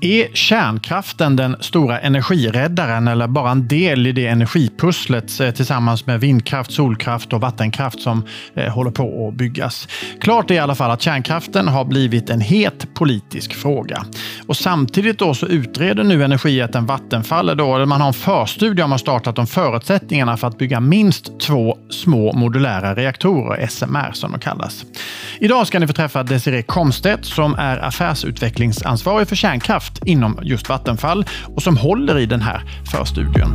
Är kärnkraften den stora energiräddaren eller bara en del i det energipusslet eh, tillsammans med vindkraft, solkraft och vattenkraft som eh, håller på att byggas? Klart är i alla fall att kärnkraften har blivit en het politisk fråga. Och samtidigt då så utreder nu Energijätten Vattenfall, då man har en förstudie om man startat om förutsättningarna för att bygga minst två små modulära reaktorer, SMR som de kallas. Idag ska ni få träffa Desiree Komstedt som är affärsutvecklingsansvarig för kärnkraft kraft inom just Vattenfall och som håller i den här förstudien.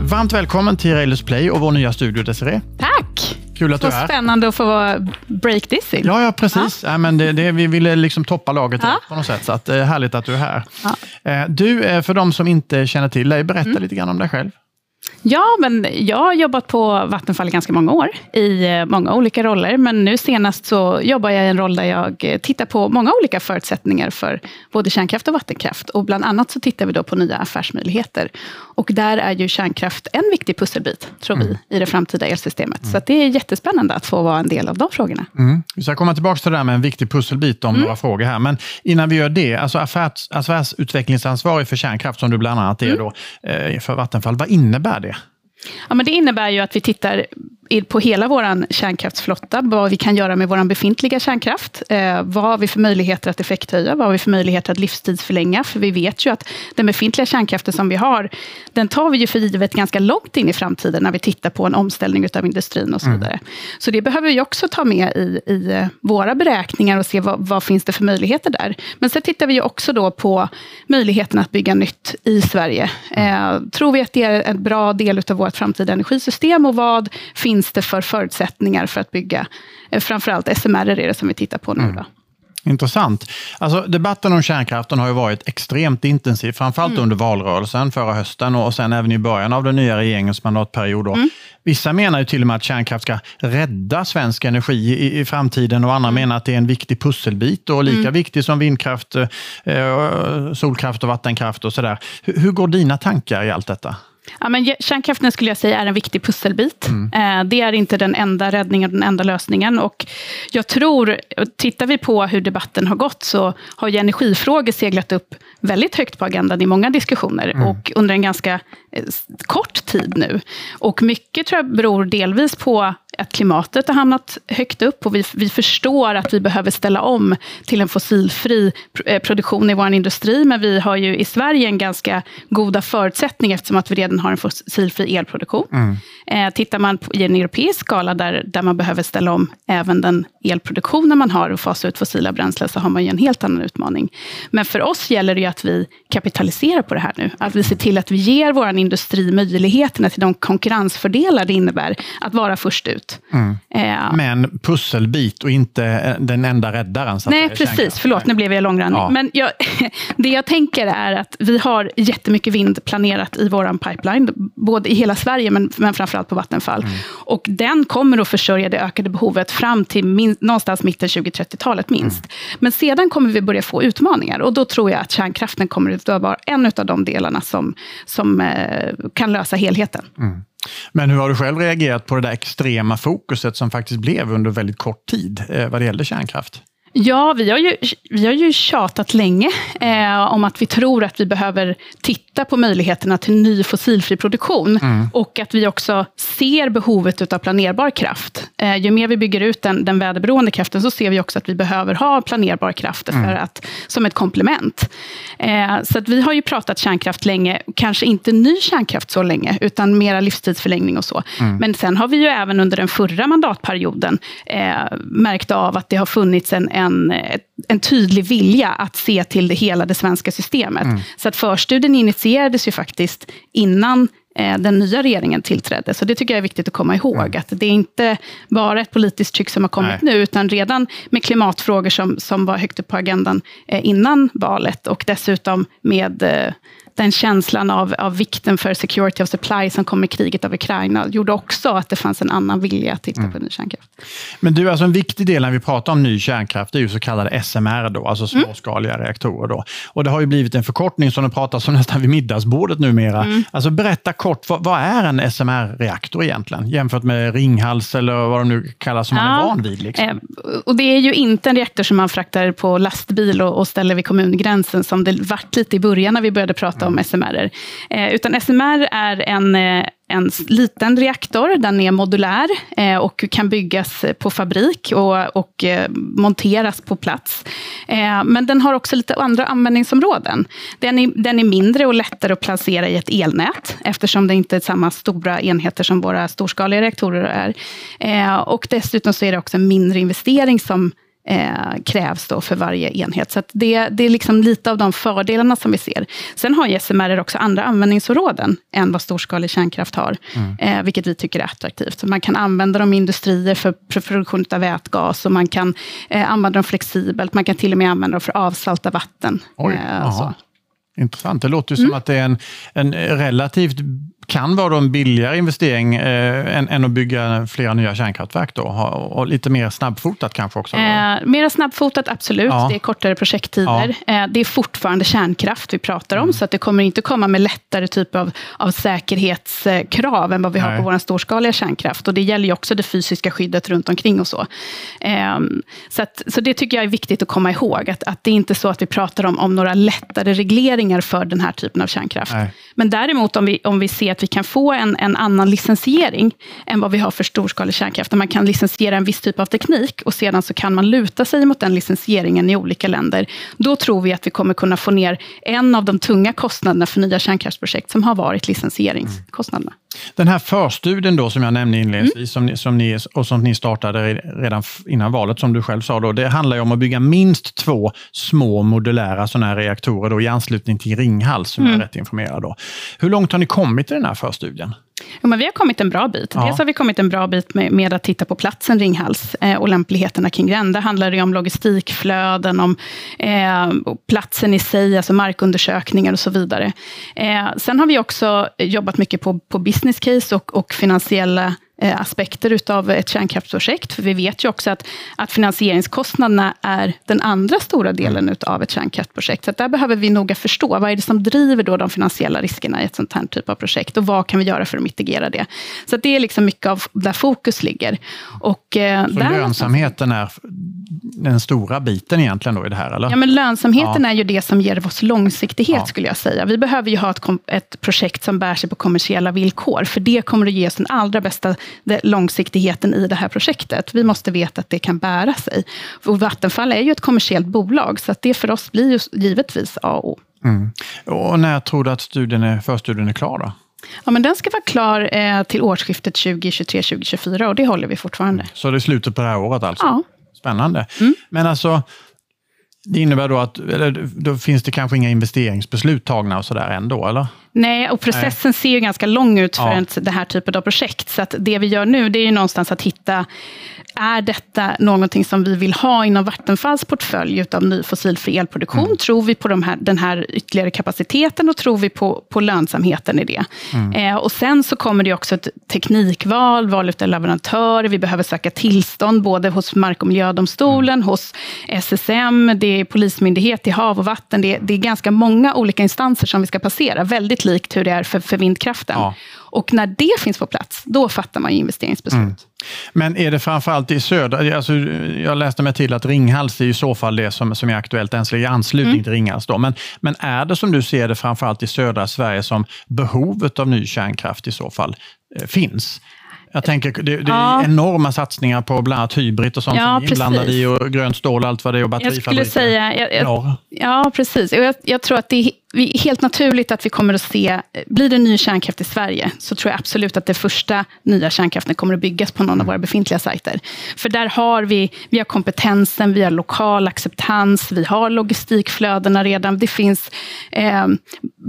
Varmt välkommen till Railers Play och vår nya studio Desiree. Tack! Kul att Så du är spännande att få vara break dissing. Ja, ja precis. Ja. Ja, men det, det, vi ville liksom toppa laget ja. på något sätt, så att, eh, härligt att du är här. Ja. Eh, du, eh, för de som inte känner till dig, berätta mm. lite grann om dig själv. Ja, men jag har jobbat på Vattenfall i ganska många år, i eh, många olika roller. Men nu senast så jobbar jag i en roll där jag eh, tittar på många olika förutsättningar för både kärnkraft och vattenkraft. Och bland annat så tittar vi då på nya affärsmöjligheter. Och där är ju kärnkraft en viktig pusselbit, tror mm. vi, i det framtida elsystemet. Mm. Så det är jättespännande att få vara en del av de frågorna. Mm. Vi ska komma tillbaka till det där med en viktig pusselbit om mm. några frågor här. Men innan vi gör det, alltså affärs, affärsutvecklingsansvarig för kärnkraft, som du bland annat är mm. då, eh, för Vattenfall, vad innebär innebär det? Ja, men det innebär ju att vi tittar på hela vår kärnkraftsflotta, vad vi kan göra med vår befintliga kärnkraft. Eh, vad har vi för möjligheter att effekthöja? Vad har vi för möjligheter att livstidsförlänga? För vi vet ju att den befintliga kärnkraften som vi har, den tar vi ju för givet ganska långt in i framtiden, när vi tittar på en omställning av industrin och så mm. vidare. Mm. Så det behöver vi också ta med i, i eh, våra beräkningar och se vad, vad finns det för möjligheter där. Men sen tittar vi också då på möjligheten att bygga nytt i Sverige. Mm. Eh, tror vi att det är en bra del av vårt framtida energisystem och vad finns finns det för förutsättningar för att bygga, eh, framförallt SMR är det som vi tittar på nu. Mm. Intressant. Alltså, debatten om kärnkraften har ju varit extremt intensiv, framförallt mm. under valrörelsen förra hösten och sen även i början av den nya regeringens mandatperiod. Mm. Vissa menar ju till och med att kärnkraft ska rädda svensk energi i, i framtiden och andra mm. menar att det är en viktig pusselbit och lika mm. viktig som vindkraft, eh, solkraft och vattenkraft och sådär. Hur, hur går dina tankar i allt detta? Ja, men kärnkraften skulle jag säga är en viktig pusselbit. Mm. Eh, det är inte den enda räddningen, den enda lösningen. Och jag tror, tittar vi på hur debatten har gått, så har ju energifrågor seglat upp väldigt högt på agendan i många diskussioner. Mm. Och under en ganska eh, kort tid nu. Och mycket tror jag beror delvis på att klimatet har hamnat högt upp och vi, vi förstår att vi behöver ställa om till en fossilfri eh, produktion i vår industri. Men vi har ju i Sverige en ganska goda förutsättningar eftersom att vi redan har en fossilfri elproduktion. Mm. Eh, tittar man på, i en europeisk skala där, där man behöver ställa om även den elproduktionen man har och fasa ut fossila bränslen så har man ju en helt annan utmaning. Men för oss gäller det ju att vi kapitaliserar på det här nu. Att vi ser till att vi ger vår industri möjligheterna till de konkurrensfördelar det innebär att vara först ut. Mm. Eh, Men pusselbit och inte eh, den enda räddaren. Så Nej, precis. Förlåt, nu blev jag långrandig. Ja. Men jag, det jag tänker är att vi har jättemycket vind planerat i vår pipeline, både i hela Sverige, men, men framförallt på Vattenfall. Mm. Och den kommer att försörja det ökade behovet fram till min, någonstans mitten 2030-talet minst. Mm. Men sedan kommer vi börja få utmaningar och då tror jag att kärnkraften kommer att vara en av de delarna som, som eh, kan lösa helheten. Mm. Men hur har du själv reagerat på det där extrema fokuset som faktiskt blev under väldigt kort tid eh, vad det gällde kärnkraft? Ja, vi har ju, vi har ju tjatat länge eh, om att vi tror att vi behöver titta på möjligheterna till ny fossilfri produktion. Mm. Och att vi också ser behovet av planerbar kraft. Eh, ju mer vi bygger ut den, den väderberoende kraften, så ser vi också att vi behöver ha planerbar kraft mm. för att, som ett komplement. Eh, så att vi har ju pratat kärnkraft länge, kanske inte ny kärnkraft så länge, utan mera livstidsförlängning och så. Mm. Men sen har vi ju även under den förra mandatperioden eh, märkt av att det har funnits en en, en tydlig vilja att se till det hela det svenska systemet. Mm. Så att förstudien initierades ju faktiskt innan eh, den nya regeringen tillträdde. Så det tycker jag är viktigt att komma ihåg. Mm. Att det är inte bara ett politiskt tryck som har kommit Nej. nu, utan redan med klimatfrågor som, som var högt upp på agendan eh, innan valet och dessutom med eh, den känslan av, av vikten för security of supply som kom med kriget av Ukraina, gjorde också att det fanns en annan vilja att titta mm. på ny kärnkraft. Men du, alltså en viktig del när vi pratar om ny kärnkraft, är ju så kallade SMR, då, alltså mm. småskaliga mm. reaktorer. Då. Och det har ju blivit en förkortning som det pratas om nästan vid middagsbordet numera. Mm. Alltså berätta kort, vad, vad är en SMR-reaktor egentligen? Jämfört med Ringhals eller vad de nu kallas som ja. man är van vid. Liksom. Eh, och det är ju inte en reaktor som man fraktar på lastbil och, och ställer vid kommungränsen, som det vart lite i början när vi började prata om SMR. Eh, utan SMR är en eh, en liten reaktor. Den är modulär eh, och kan byggas på fabrik och, och eh, monteras på plats. Eh, men den har också lite andra användningsområden. Den är, den är mindre och lättare att placera i ett elnät, eftersom det inte är samma stora enheter som våra storskaliga reaktorer är. Eh, och dessutom så är det också en mindre investering som eh, krävs då för varje enhet. Så det, det är liksom lite av de fördelarna som vi ser. Sen har SMR också andra användningsområden än vad storskalig kärnkraft har, mm. eh, vilket vi tycker är attraktivt. Så man kan använda dem i industrier för, produktion av vätgas och man kan eh, använda dem flexibelt. Man kan till och med använda dem för att avsalta vatten. Oj, eh, Intressant. Det låter som mm. att det är en, en relativt kan vara en billigare investering eh, än, än, att bygga flera nya kärnkraftverk då? Och lite mer snabbfotat kanske också? Eh, mer snabbfotat, absolut. Ja. Det är kortare projekttider. Ja. Eh, det är fortfarande kärnkraft vi pratar om, mm. så att det kommer inte komma med lättare typ av, av säkerhetskrav än vad vi Nej. har på vår storskaliga kärnkraft. Och det gäller ju också det fysiska skyddet runt omkring och så. Eh, så, att, så det tycker jag är viktigt att komma ihåg, att, att det är inte så att vi pratar om, om några lättare regleringar för den här typen av kärnkraft. Nej. Men däremot om vi, om vi ser att vi kan få en, en annan licensiering än vad vi har för storskalig kärnkraft. Där man kan licensiera en viss typ av teknik och sedan så kan man luta sig mot den licensieringen i olika länder. Då tror vi att vi kommer kunna få ner en av de tunga kostnaderna för nya kärnkraftsprojekt som har varit licensieringskostnaderna. Den här förstudien då som jag nämnde inledningsvis mm. som, som ni, och som ni startade redan innan valet, som du själv sa, då, det handlar om att bygga minst två små modulära sådana här reaktorer då, i anslutning till Ringhals, som mm. jag är rätt informerad. Då. Hur långt har ni kommit i den här förstudien? Jo, men vi har kommit en bra bit. Ja. Dels har vi kommit en bra bit med, med att titta på platsen Ringhals eh, och lämpligheterna kring den. Där handlar det om logistikflöden, om eh, platsen i sig, alltså markundersökningar och så vidare. Eh, sen har vi också jobbat mycket på, på business case och, och finansiella aspekter utav ett kärnkraftsprojekt. För vi vet ju också att, att finansieringskostnaderna är den andra stora delen mm. utav ett kärnkraftsprojekt. Så där behöver vi noga förstå, vad är det som driver då de finansiella riskerna i ett sånt här typ av projekt? Och vad kan vi göra för att mitigera det? Så det är liksom mycket av där fokus ligger. Och, eh, så där lönsamheten är den stora biten egentligen då i det här? Eller? Ja, men lönsamheten ja. är ju det som ger oss långsiktighet, ja. skulle jag säga. Vi behöver ju ha ett, ett projekt som bär sig på kommersiella villkor, för det kommer att ge oss den allra bästa långsiktigheten i det här projektet. Vi måste veta att det kan bära sig. Och Vattenfall är ju ett kommersiellt bolag, så att det för oss blir ju givetvis A och O. Mm. Och när tror du att studien är, förstudien är klar? Då? Ja, men den ska vara klar eh, till årsskiftet 2023-2024 och det håller vi fortfarande. Så det är slutet på det här året alltså? Ja. Spännande. Mm. Men alltså, det innebär då att eller, då finns det kanske inga investeringsbeslut tagna och sådär ändå, eller? Nej, och processen Nej. ser ju ganska lång ut för ja. den här typen av projekt. Så det vi gör nu, det är ju någonstans att hitta är detta någonting som vi vill ha inom Vattenfalls portfölj av ny fossilfri elproduktion? Mm. Tror vi på de här, den här ytterligare kapaciteten och tror vi på, på lönsamheten i det? Mm. Eh, och sen så kommer det också ett teknikval, val av leverantörer, vi behöver söka tillstånd både hos Mark och miljödomstolen, mm. hos SSM, det är Polismyndighet i hav och vatten. Det är, det är ganska många olika instanser som vi ska passera, väldigt likt hur det är för, för vindkraften. Ja. Och när det finns på plats, då fattar man investeringsbeslut. Mm. Men är det framförallt i södra, alltså jag läste mig till att Ringhals är i så fall det som, som är aktuellt, ens i anslutning mm. till Ringhals. Då. Men, men är det som du ser det framförallt i södra Sverige som behovet av ny kärnkraft i så fall eh, finns? Jag tänker, det, det ja. är enorma satsningar på bland annat hybrid och sånt ja, som är inblandade i och grönt stål och allt vad det är och batterifabriker. Jag skulle säga, jag, jag, ja precis. Jag, jag tror att det är helt naturligt att vi kommer att se, blir det ny kärnkraft i Sverige, så tror jag absolut att det första nya kärnkraften kommer att byggas på någon av våra befintliga sajter. För där har vi, vi har kompetensen, vi har lokal acceptans, vi har logistikflödena redan. Det finns eh,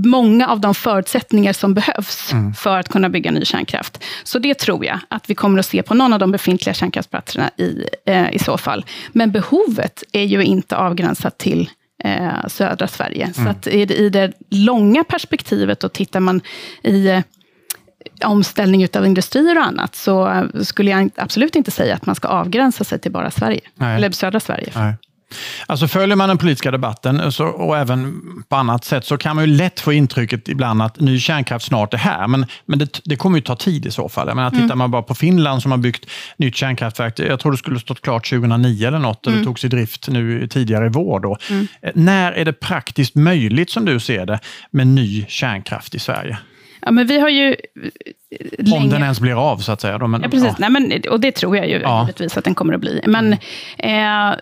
många av de förutsättningar som behövs mm. för att kunna bygga ny kärnkraft. Så det tror jag att vi kommer att se på någon av de befintliga kärnkraftsplatserna i, eh, i så fall. Men behovet är ju inte avgränsat till eh, södra Sverige. Mm. Så att i, i det långa perspektivet, och tittar man i eh, omställning av industrier och annat, så skulle jag absolut inte säga att man ska avgränsa sig till bara Sverige, Nej. eller södra Sverige. Nej. Alltså följer man den politiska debatten så, och även på annat sätt så kan man ju lätt få intrycket ibland att ny kärnkraft snart är här. Men, men det, det kommer ju ta tid i så fall. Jag menar, mm. Tittar man bara på Finland som har byggt nytt kärnkraftverk, jag tror det skulle stått klart 2009 eller något, mm. och det togs i drift nu tidigare i vår. Då. Mm. Eh, när är det praktiskt möjligt, som du ser det, med ny kärnkraft i Sverige? Ja, men vi har ju Länge. Om den ens blir av, så att säga. Då, men, ja, precis. Ja. Nej, men, och det tror jag ju ja. att den kommer att bli. Men mm. eh,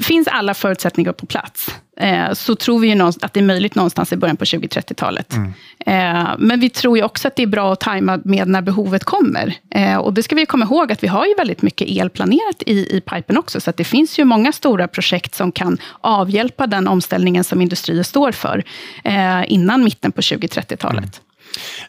finns alla förutsättningar på plats, eh, så tror vi ju att det är möjligt någonstans i början på 2030-talet. Mm. Eh, men vi tror ju också att det är bra att tajma med när behovet kommer. Eh, och det ska vi komma ihåg att vi har ju väldigt mycket el planerat i, i pipen också, så att det finns ju många stora projekt som kan avhjälpa den omställningen som industrier står för, innan mitten på 2030-talet. Mm.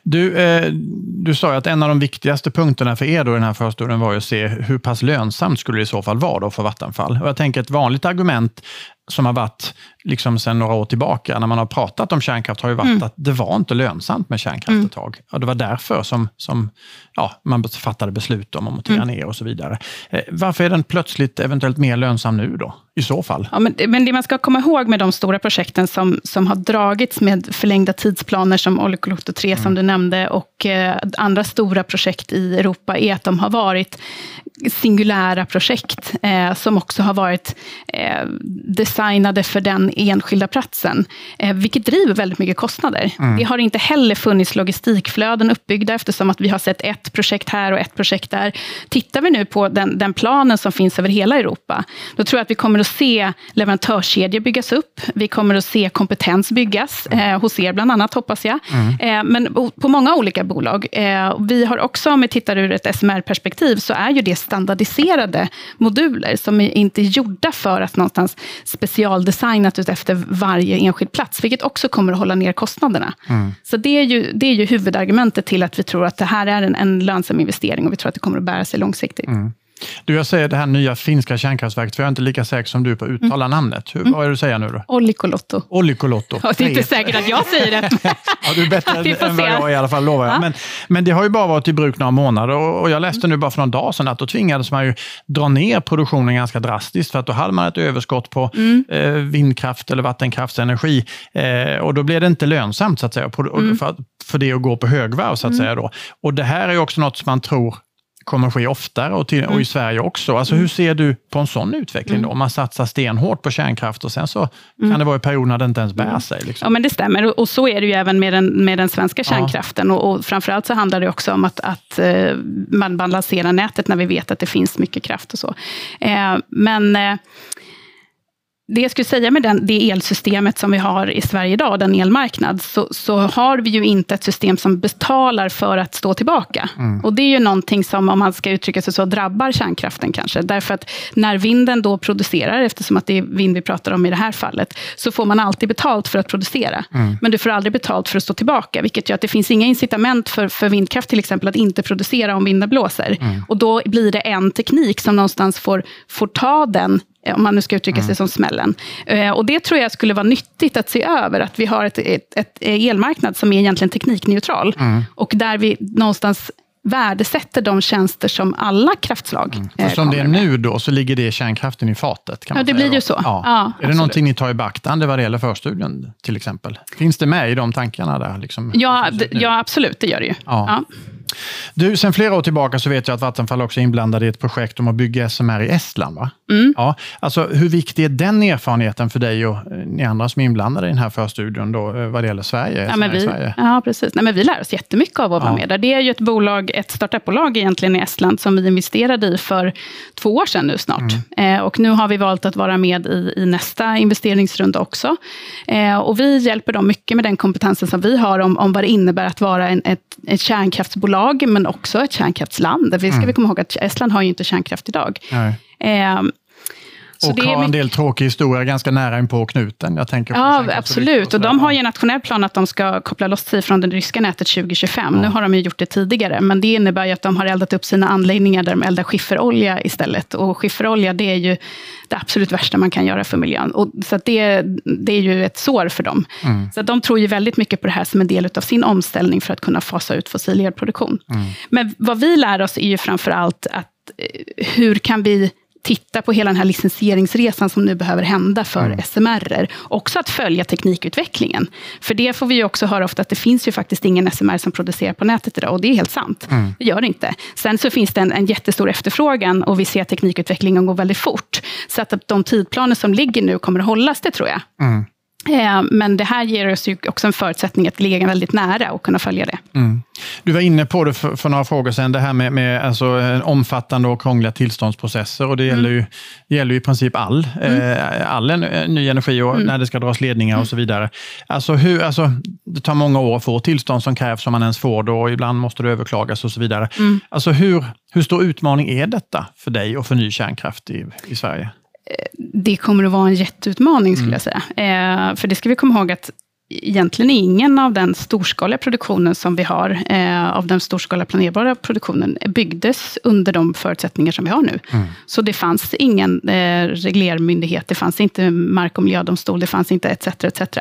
Du, eh, du sa att en av de viktigaste punkterna för er då i den här förstudien var ju att se hur pass lönsamt skulle det i så fall vara då för Vattenfall. Och jag tänker ett vanligt argument som har varit liksom sedan några år tillbaka när man har pratat om kärnkraft har ju varit mm. att det var inte lönsamt med kärnkraft mm. ett tag. Och det var därför som, som ja, man fattade beslut om att montera mm. ner och så vidare. Eh, varför är den plötsligt eventuellt mer lönsam nu då, i så fall? Ja, men, men det man ska komma ihåg med de stora projekten som, som har dragits med förlängda tidsplaner som Olkiluoto 3 som mm. du nämnde och eh, andra stora projekt i Europa är att de har varit singulära projekt eh, som också har varit eh, designade för den enskilda platsen, eh, vilket driver väldigt mycket kostnader. Mm. Det har inte heller funnits logistikflöden uppbyggda, eftersom att vi har sett ett projekt här och ett projekt där. Tittar vi nu på den, den planen som finns över hela Europa, då tror jag att vi kommer att se leverantörskedjor byggas upp. Vi kommer att se kompetens byggas, eh, hos er bland annat, hoppas jag. Mm. Eh, men på många olika bolag. Eh, vi har också, om vi tittar ur ett SMR-perspektiv, så är ju det standardiserade moduler, som är inte gjorda för att någonstans specialdesignat ut efter varje enskild plats, vilket också kommer att hålla ner kostnaderna. Mm. Så det är, ju, det är ju huvudargumentet till att vi tror att det här är en, en lönsam investering och vi tror att det kommer att bära sig långsiktigt. Mm. Du, jag säger det här nya finska kärnkraftverket, för jag är inte lika säker som du på att uttala mm. namnet. Hur, mm. Vad är det du säger nu då? Ollikolotto. Ollikolotto. Ja, det är inte säkert att jag säger det. ja, du är bättre än vad jag i alla fall, lovar jag. Ja. Men, men det har ju bara varit i bruk några månader och, jag läste nu bara för någon dag sedan att då tvingades man ju dra ner produktionen ganska drastiskt, för att då hade man ett överskott på mm. eh, vindkraft eller vattenkraftsenergi. Eh, och då blev det inte lönsamt så att säga, mm. för, för det att gå på högvarv. Så att mm. säga då. Och det här är också något som man tror kommer ske oftare och, till, och i mm. Sverige också. Alltså, Hur mm. ser du på en sån utveckling? Då? Om man satsar stenhårt på kärnkraft och sen så kan det vara i perioder när det inte ens bär sig. Liksom. Ja, men det stämmer. Och så är det ju även med den, med den svenska kärnkraften. Ja. Och, och framförallt så handlar det också om att, att uh, man balanserar nätet när vi vet att det finns mycket kraft och så. Uh, men uh, det jag skulle säga med den, det elsystemet som vi har i Sverige idag, den elmarknad, så, så har vi ju inte ett system som betalar för att stå tillbaka. Mm. Och det är ju någonting som, om man ska uttrycka sig så, drabbar kärnkraften kanske. Därför att när vinden då producerar, eftersom att det är vind vi pratar om i det här fallet, så får man alltid betalt för att producera. Mm. Men du får aldrig betalt för att stå tillbaka, vilket gör att det finns inga incitament för, för vindkraft till exempel att inte producera om vinden blåser. Mm. Och då blir det en teknik som någonstans får, får ta den om man nu ska uttrycka sig mm. som smällen. Eh, och det tror jag skulle vara nyttigt att se över, att vi har ett, ett, ett elmarknad som är egentligen teknikneutral, mm. och där vi någonstans värdesätter de tjänster som alla kraftslag mm. För Som det är nu då, så ligger det kärnkraften i fatet? Kan ja, det blir ju så. Ja. Ja, är absolut. det någonting ni tar i beaktande vad det gäller förstudien, till exempel? Finns det med i de tankarna? där? Liksom, ja, ja, absolut, det gör det ju. Ja. Du, sen flera år tillbaka så vet jag att Vattenfall också är inblandad i ett projekt om att bygga SMR i Estland. Va? Mm. Ja, alltså, hur viktig är den erfarenheten för dig och eh, ni andra som är inblandade i den här förstudien då, eh, vad det gäller Sverige? Ja, men vi, Sverige? ja precis. Nej, men vi lär oss jättemycket av att vara ja. med där. Det är ju ett bolag, ett startupbolag egentligen i Estland som vi investerade i för två år sedan nu snart. Mm. Eh, och nu har vi valt att vara med i, i nästa investeringsrunda också. Eh, och vi hjälper dem mycket med den kompetensen som vi har om, om vad det innebär att vara en, ett, ett kärnkraftsbolag, men också ett kärnkraftsland. Vi ska mm. vi komma ihåg att Estland har ju inte kärnkraft idag. Eh, Så och har en del tråkig historia ganska nära in på knuten. Jag tänker ja, absolut. Och, de har ju en nationell plan att de ska koppla loss sig från det ryska nätet 2025. Ja. Nu har de ju gjort det tidigare, men det innebär ju att de har eldat upp sina anläggningar där de eldar skifferolja istället. Och skifferolja, det är ju det absolut värsta man kan göra för miljön. Och, så det, det är ju ett sår för dem. Mm. Så de tror ju väldigt mycket på det här som en del av sin omställning för att kunna fasa ut fossil elproduktion. Mm. Men vad vi lär oss är ju framför allt att eh, hur kan vi titta på hela den här licensieringsresan som nu behöver hända för mm. SMR. Också att följa teknikutvecklingen. För det får vi också höra ofta, att det finns ju faktiskt ingen SMR som producerar på nätet idag. Och det är helt sant. Mm. Det gör det inte. Sen så finns det en, en jättestor efterfrågan och vi ser att teknikutvecklingen går väldigt fort. Så att de tidplaner som ligger nu kommer att hållas, det tror jag. Mm. Eh, men det här ger oss ju också en förutsättning att ligga väldigt nära och kunna följa det. Mm. Du var inne på det för, för, några frågor sedan, det här med, med alltså, omfattande och krångliga tillståndsprocesser. Och det mm. gäller, ju, gäller ju i princip all, mm. eh, all en, ny energi och mm. när det ska dras ledningar och så vidare. Alltså, hur, alltså, det tar många år att få tillstånd som krävs om man ens får det och ibland måste det överklagas och så vidare. Mm. Alltså, hur, hur stor utmaning är detta för dig och för ny kärnkraft i, i Sverige? Det kommer att vara en jätteutmaning, skulle mm. jag säga. Eh, för det ska vi komma ihåg att egentligen ingen av den storskaliga produktionen som vi har, eh, av den storskaliga planerbara produktionen, byggdes under de förutsättningar som vi har nu. Mm. Så det fanns ingen eh, reglermyndighet, det fanns inte mark och miljödomstol, det fanns inte etc. etc.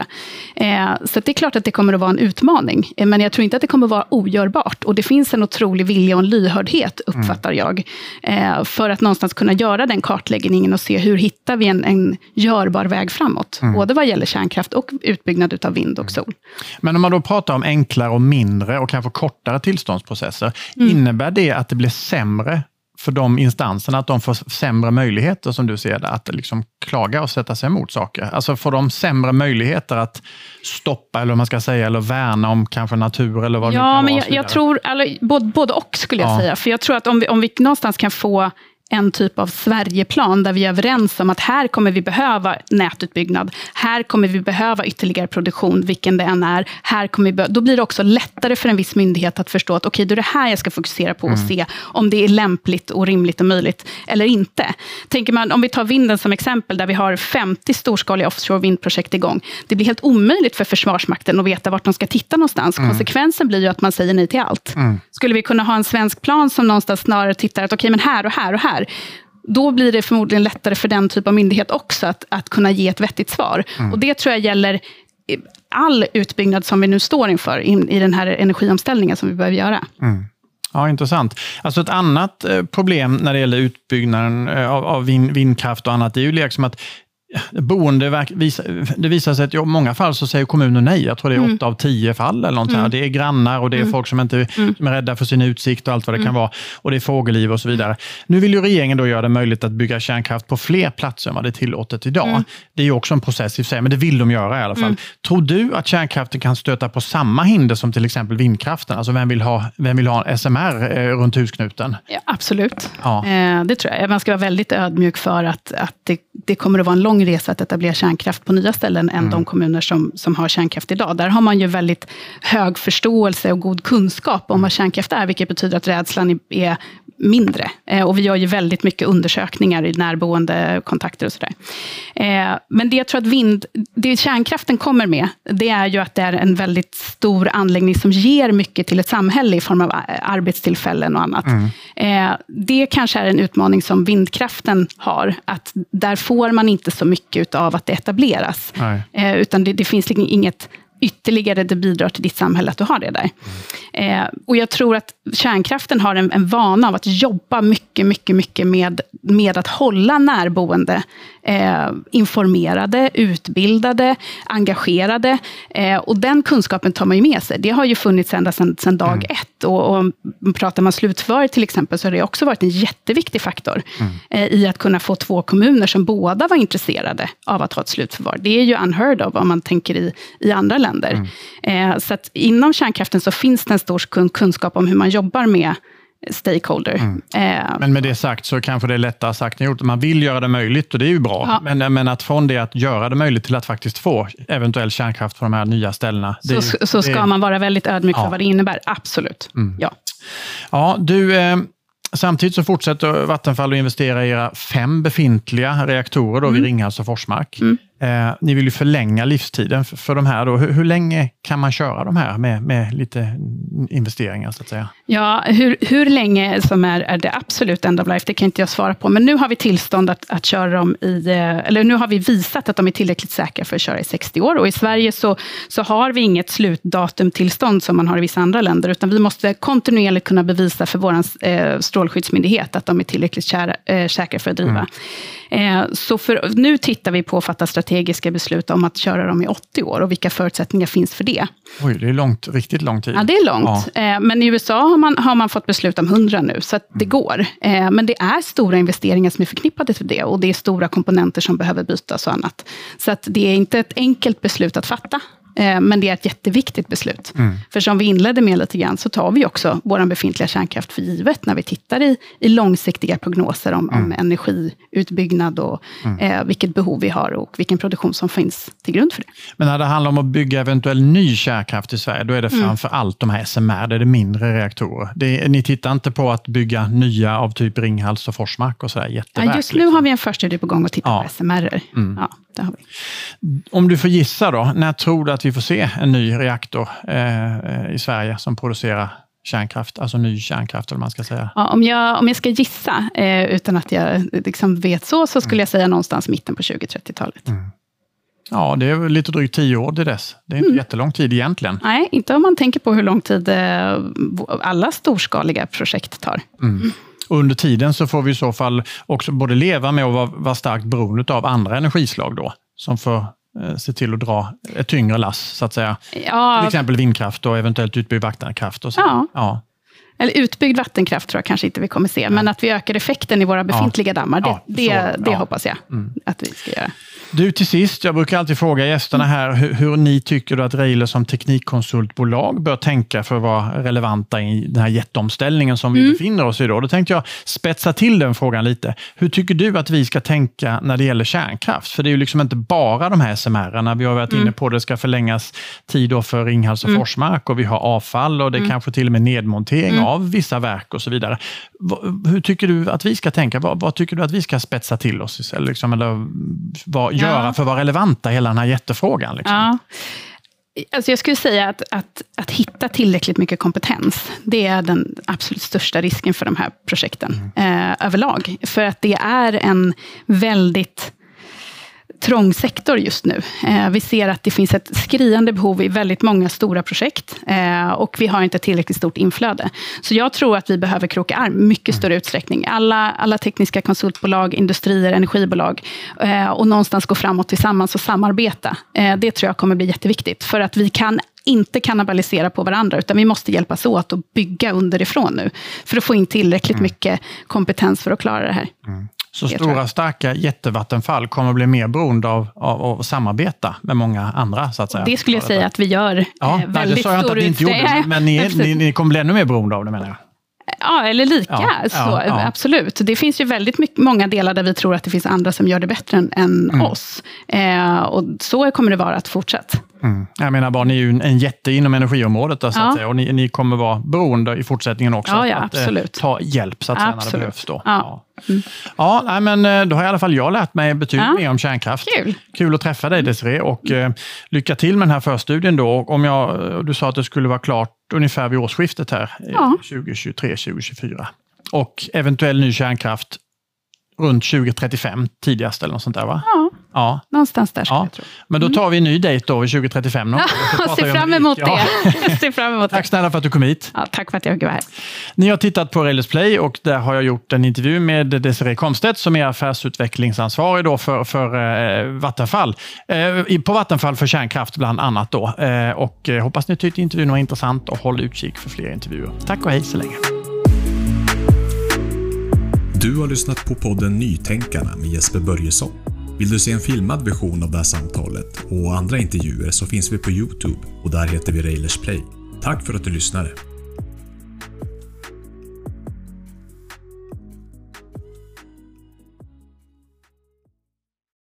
Eh, så det är klart att det kommer att vara en utmaning, eh, men jag tror inte att det kommer att vara ogörbart. Och det finns en otrolig vilja och en lyhördhet, uppfattar mm. jag, eh, för att någonstans kunna göra den kartläggningen och se hur hittar vi en, en görbar väg framåt, mm. både vad gäller kärnkraft och utbyggnad utav vind och sol. Men om man då pratar om enklare och mindre och kanske kortare tillståndsprocesser, mm. innebär det att det blir sämre för de instanserna, att de får sämre möjligheter, som du ser det, att liksom klaga och sätta sig emot saker? Alltså får de sämre möjligheter att stoppa, eller vad man ska säga, eller värna om kanske natur eller vad ja, det kan men jag, jag tror, eller, både, både och skulle jag ja. säga. För jag tror att om vi, om vi någonstans kan få en typ av Sverigeplan, där vi är överens om att här kommer vi behöva nätutbyggnad. Här kommer vi behöva ytterligare produktion, vilken det än är. Här kommer vi då blir det också lättare för en viss myndighet att förstå att okej, okay, då är det här jag ska fokusera på och mm. se om det är lämpligt och rimligt och möjligt eller inte. Tänker man, om vi tar vinden som exempel, där vi har 50 storskaliga offshore vindprojekt igång. Det blir helt omöjligt för Försvarsmakten att veta vart de ska titta någonstans. Mm. Konsekvensen blir ju att man säger nej till allt. Mm. Skulle vi kunna ha en svensk plan som någonstans snarare tittar att okej, okay, men här och här och här då blir det förmodligen lättare för den typ av myndighet också att, att kunna ge ett vettigt svar. Mm. Och det tror jag gäller all utbyggnad som vi nu står inför in, i den här energiomställningen som vi behöver göra. Mm. Ja, intressant. Alltså ett annat eh, problem när det gäller utbyggnaden eh, av, av vindkraft och annat, det är ju liksom att boende, det visar sig att i många fall så säger kommunen nej. Jag tror det är mm. åtta av tio fall. eller något mm. Det är grannar och det är mm. folk som inte mm. som är rädda för sin utsikt och allt vad det kan mm. vara. Och det är fågelliv och så vidare. Nu vill ju regeringen då göra det möjligt att bygga kärnkraft på fler platser än vad det är tillåtet idag. Mm. Det är ju också en process i och för sig, men det vill de göra i alla fall. Tror du att kärnkraften kan stöta på samma hinder som till exempel vindkraften? Alltså vem vill ha, vem vill ha SMR eh, runt husknuten? Ja, absolut, ja. Eh, det tror jag. Man ska vara väldigt ödmjuk för att, att det, det kommer att vara en lång resa att etablera kärnkraft på nya ställen än mm. de kommuner som, som har kärnkraft idag. Där har man ju väldigt hög förståelse och god kunskap om vad kärnkraft är, vilket betyder att rädslan är mindre. Eh, och vi gör ju väldigt mycket undersökningar i närboende kontakter och sådär. Eh, men det jag tror att vind, det kärnkraften kommer med, det är ju att det är en väldigt stor anläggning som ger mycket till ett samhälle i form av arbetstillfällen och annat. Mm. Eh, det kanske är en utmaning som vindkraften har, att där får man inte så mycket av att det etableras. Nej. Utan det, det finns liksom inget ytterligare det bidrar till ditt samhälle att du har det där. Eh, och jag tror att kärnkraften har en, en, vana av att jobba mycket, mycket, mycket med, med att hålla närboende eh, informerade, utbildade, engagerade. Eh, och den kunskapen tar man ju med sig. Det har ju funnits ända sedan, dag mm. ett. Och, och pratar man slutförvar till exempel, så har det också varit en jätteviktig faktor mm. eh, i att kunna få två kommuner som båda var intresserade av att ha ett slutförvar. Det är ju unheard of om man tänker i, i andra länder. Mm. Eh, så att inom kärnkraften så finns det en stor kunskap om hur man jobbar med stakeholder. Mm. Eh, men med det sagt så kanske det är lättare sagt än gjort. Man vill göra det möjligt och det är ju bra. Ja. Men, men att från det att göra det möjligt till att faktiskt få eventuell kärnkraft på de här nya ställena. så, det, så ska det, man vara väldigt ödmjuk ja. för vad det innebär, absolut. Mm. Ja. Ja, du, eh, Samtidigt så fortsätter Vattenfall att investera i era fem befintliga reaktorer då vid Mm. Ringhals och Forsmark. Eh, ni vill ju förlänga livstiden för, för de här. Då. Hur, hur länge kan man köra de här med, med lite investeringar så att säga? Ja, hur, hur länge som är, är det absolut end of life, det kan inte jag svara på. Men nu har vi tillstånd att, att köra dem i, eh, eller nu har vi visat att de är tillräckligt säkra för att köra i 60 år. Och i Sverige så, så har vi inget slutdatumtillstånd som man har i vissa andra länder, utan vi måste kontinuerligt kunna bevisa för vår eh, strålskyddsmyndighet att de är tillräckligt kära, eh, säkra för att driva. Eh, så för, nu tittar vi på att fatta strategiska beslut om att köra dem i 80 år och vilka förutsättningar finns för det. Oj, det är långt, riktigt lång tid. Ja, det är långt. Eh, Men i USA har man, har man fått beslut om 100 nu, så att det går. Eh, Men det är stora investeringar som är förknippade till det och det är stora komponenter som behöver bytas och annat. Så att det är inte ett enkelt beslut att fatta. Eh, Men det är ett jätteviktigt beslut. För som vi inledde med lite grann, så tar vi också vår befintliga kärnkraft för givet när vi tittar i, i långsiktiga prognoser om, om energiutbyggnad och eh, vilket behov vi har och vilken produktion som finns till grund för det. Men när det handlar om att bygga eventuell ny kärnkraft i Sverige, då är det Mm. framför allt de här SMR, det är det mindre reaktorer. Det ni tittar inte på att bygga nya av typ Ringhals och Forsmark och sådär jätteverk? Ja, just nu liksom. har vi en förstudie på gång och tittar Ja. på SMR. Ja, det har vi. Om du får gissa då, när tror du att vi får se en ny reaktor eh, i Sverige som producerar kärnkraft, alltså ny kärnkraft eller man ska säga? Ja, om, jag, om jag ska gissa, eh, utan att jag liksom vet så, så skulle jag säga någonstans mitten på 20-30-talet. Ja, det är lite drygt tio år till dess. Det är Mm. inte jättelång tid egentligen. Nej, inte om man tänker på hur lång tid eh, alla storskaliga projekt tar. Och under tiden så får vi i så fall också både leva med och vara, vara starkt beroende av andra energislag då, som eh, se till att dra ett tyngre lass, så att säga. Till Ja, exempel vindkraft och eventuellt utbyggd vattenkraft. Och så. Ja. Ja. Eller utbyggd vattenkraft tror jag kanske inte vi kommer se, men att vi ökar effekten i våra befintliga dammar, det, Ja, det, det ja. hoppas jag att vi ska göra. Du, till sist, jag brukar alltid fråga gästerna här hur, hur ni tycker att Reiler som teknikkonsultbolag bör tänka för att vara relevanta i den här jätteomställningen som vi befinner oss i. Då. då tänkte jag spetsa till den frågan lite. Hur tycker du att vi ska tänka när det gäller kärnkraft? För det är ju liksom inte bara de här SMR-erna. Vi har varit inne på det ska förlängas tid för Ringhals och Forsmark och vi har avfall och det är kanske till och med nedmontering av vissa verk och så vidare. Hur tycker du att vi ska tänka? Vad, vad tycker du att vi ska spetsa till oss? Eller, liksom, eller vad, göra för att vara relevanta i hela den här jättefrågan? Liksom? Ja. Alltså jag skulle säga att, att, att hitta tillräckligt mycket kompetens, det är den absolut största risken för de här projekten eh, överlag. För att det är en väldigt trång sektor just nu. Eh, vi ser att det finns ett skriande behov i väldigt många stora projekt eh, och vi har inte tillräckligt stort inflöde. Så jag tror att vi behöver kroka arm mycket större utsträckning. Alla, alla tekniska konsultbolag, industrier, energibolag eh, och någonstans gå framåt tillsammans och samarbeta. Det tror jag kommer bli jätteviktigt för att vi kan inte kannibalisera på varandra, utan vi måste hjälpas åt och bygga underifrån nu, för att få in tillräckligt mycket kompetens för att klara det här. Så stora, starka jättevattenfall kommer att bli mer beroende av, av, av att samarbeta med många andra. Så att säga. Det skulle jag säga att vi gör Ja, eh, nej, det väldigt sa jag inte att ni inte gjorde, men- ni, är- ni, ni kommer bli ännu mer beroende av det menar jag. Ja, eller lika. Ja, så, ja, ja. Absolut. Det finns ju väldigt mycket, många delar där vi tror att det finns andra som gör det bättre än, än Mm. oss. Eh, och så kommer det vara att fortsätta. Mm. Jag menar bara, ni är ju en, en jätte inom energiområdet då, så Ja. att säga, och ni, ni kommer vara beroende i fortsättningen också. Ja, att, ja, att, eh, absolut. ta hjälp så att säga, när det behövs. Då. Ja. Mm. Ja, nej, men eh, då har i alla fall jag lärt mig betydligt Ja. mer om kärnkraft. Kul. Kul att träffa dig Desiree och eh, lycka till med den här förstudien. Då. Om jag, du sa att det skulle vara klart ungefär vid årsskiftet här, eh, Ja. 2023-2024. Och eventuell ny kärnkraft runt 2035 tidigast eller något sånt där va? Ja, Ja. någonstans där ja. jag tro. Men då tar vi en ny dejt då vid 2035. någon ser om fram emot Ja. det. Jag ser fram emot Tack snälla för att du kom hit. Ja, tack för att jag fick vara här. Ni har tittat på Railers Play och där har jag gjort en intervju med Desiree Komstedt som är affärsutvecklingsansvarig då för, för eh, Vattenfall. Eh, på Vattenfall för kärnkraft bland annat. Då. Eh, och, eh, hoppas ni tyckte intervjun var intressant och håll utkik för fler intervjuer. Tack och hej så länge. Du har lyssnat på podden Nytänkarna med Jesper Börjesson. Vill du se en filmad version av det här samtalet och andra intervjuer så finns vi på Youtube och där heter vi Railers Play. Tack för att du lyssnade!